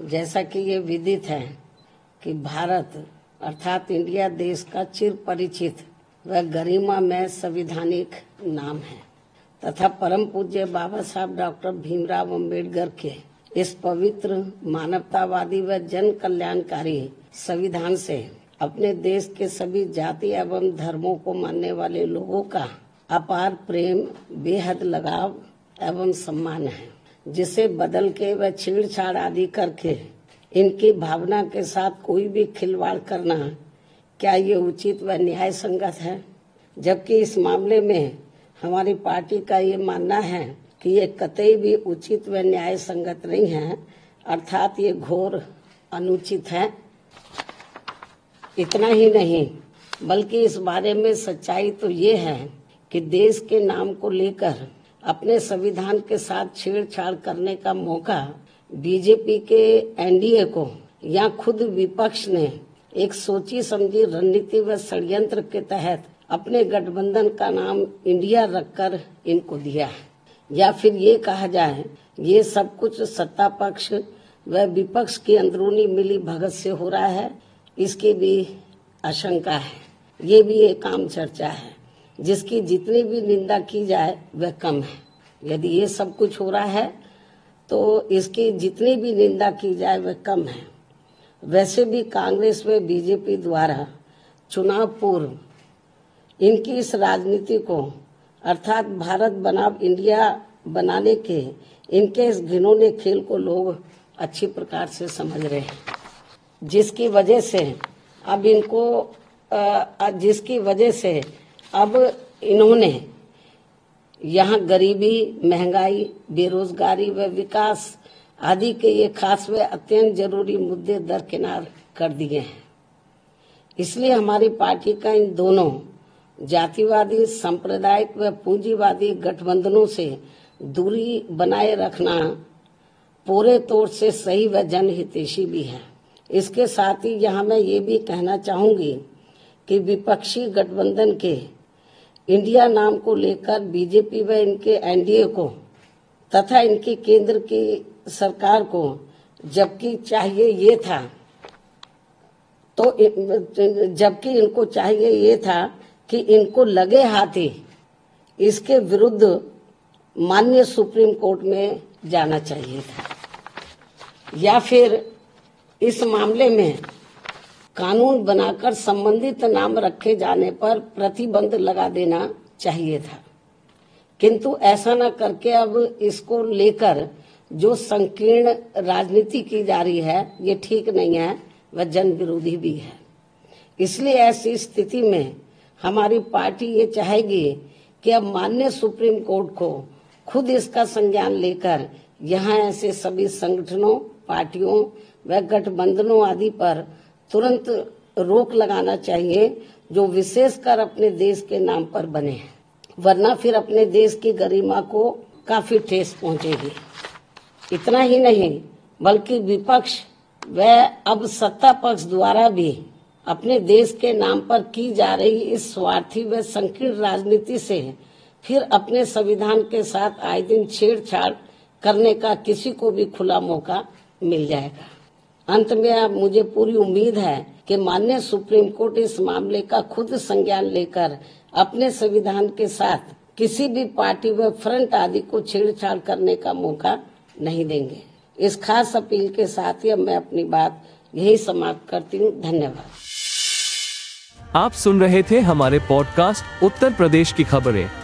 जैसा कि ये विदित है कि भारत, अर्थात इंडिया देश का चिर परिचित व गरिमा में संविधानिक नाम है। तथा परम पूज्य बाबा साहब डॉक्टर भीमराव अंबेडकर के इस पवित्र, मानवतावादी व जन कल्याणकारी संविधान से अपने देश के सभी जाति एवं धर्मों को मानने वाले लोगों का अपार प्रेम, बेहद लगाव एवं सम्मान है। जिसे बदल के व छेड़छाड़ आदि करके इनकी भावना के साथ कोई भी खिलवाड़ करना क्या ये उचित व न्याय संगत है? जबकि इस मामले में हमारी पार्टी का ये मानना है कि ये कतई भी उचित व न्याय संगत नहीं है, अर्थात ये घोर अनुचित है। इतना ही नहीं, बल्कि इस बारे में सच्चाई तो ये है कि देश के नाम को लेकर अपने संविधान के साथ छेड़छाड़ करने का मौका बीजेपी के एनडीए को या खुद विपक्ष ने एक सोची समझी रणनीति व षडयंत्र के तहत अपने गठबंधन का नाम इंडिया रखकर इनको दिया है। या फिर ये कहा जाए, ये सब कुछ सत्ता पक्ष व विपक्ष की अंदरूनी मिली भगत से हो रहा है, इसकी भी आशंका है। ये भी एक आम चर्चा है। जिसकी जितनी भी निंदा की जाए, वह कम है। यदि ये सब कुछ हो रहा है तो इसकी जितनी भी निंदा की जाए, वह कम है। वैसे भी कांग्रेस व बीजेपी द्वारा चुनाव पूर्व इनकी इस राजनीति को, अर्थात भारत बनाम इंडिया बनाने के, इनके इस घिनौने खेल को लोग अच्छी प्रकार से समझ रहे हैं। जिसकी वजह से, अब इनको जिसकी वजह से अब इन्होंने यहाँ गरीबी, महँगाई, बेरोजगारी व विकास आदि के ये खास व अत्यंत ज़रूरी मुद्दे दरकिनार कर दिए हैं। इसलिए हमारी पार्टी का इन दोनों जातिवादी, सांप्रदायिक व पूंजीवादी गठबंधनों से दूरी बनाए रखना पूरे तौर से सही व जनहितेशी भी है। इसके साथ ही यहाँ मैं ये भी कहना चाहूँगी कि विपक्षी गठबंधन के इंडिया नाम को लेकर बीजेपी व इनके एनडीए को तथा इनकी केंद्र की सरकार को, जबकि चाहिए ये था तो जबकि इनको चाहिए ये था कि इनको लगे हाथी, इसके विरुद्ध मान्य सुप्रीम कोर्ट में जाना चाहिए था। या फिर इस मामले में कानून बनाकर संबंधित नाम रखे जाने पर प्रतिबंध लगा देना चाहिए था। किंतु ऐसा न करके अब इसको लेकर जो संकीर्ण राजनीति की जा रही है, ये ठीक नहीं है वह जन विरोधी भी है। इसलिए ऐसी स्थिति में हमारी पार्टी ये चाहेगी कि अब मान्य सुप्रीम कोर्ट को खुद इसका संज्ञान लेकर यहाँ ऐसे सभी संगठनों, पार्टियों व गठबंधनों आदि पर तुरंत रोक लगाना चाहिए जो विशेषकर अपने देश के नाम पर बने हैं। वरना फिर अपने देश की गरिमा को काफ़ी ठेस पहुंचेगी। इतना ही नहीं, बल्कि विपक्ष व अब सत्ता पक्ष द्वारा भी अपने देश के नाम पर की जा रही इस स्वार्थी व संकीर्ण राजनीति से फिर अपने संविधान के साथ आए दिन छेड़छाड़ करने का किसी को भी खुला मौका मिल जाएगा। अंत में अब मुझे पूरी उम्मीद है कि माननीय सुप्रीम कोर्ट इस मामले का खुद संज्ञान लेकर अपने संविधान के साथ किसी भी पार्टी व फ्रंट आदि को छेड़छाड़ करने का मौका नहीं देंगे। इस खास अपील के साथ ही अब मैं अपनी बात यही समाप्त करती हूँ। धन्यवाद। आप सुन रहे थे हमारे पॉडकास्ट उत्तर प्रदेश की खबरें।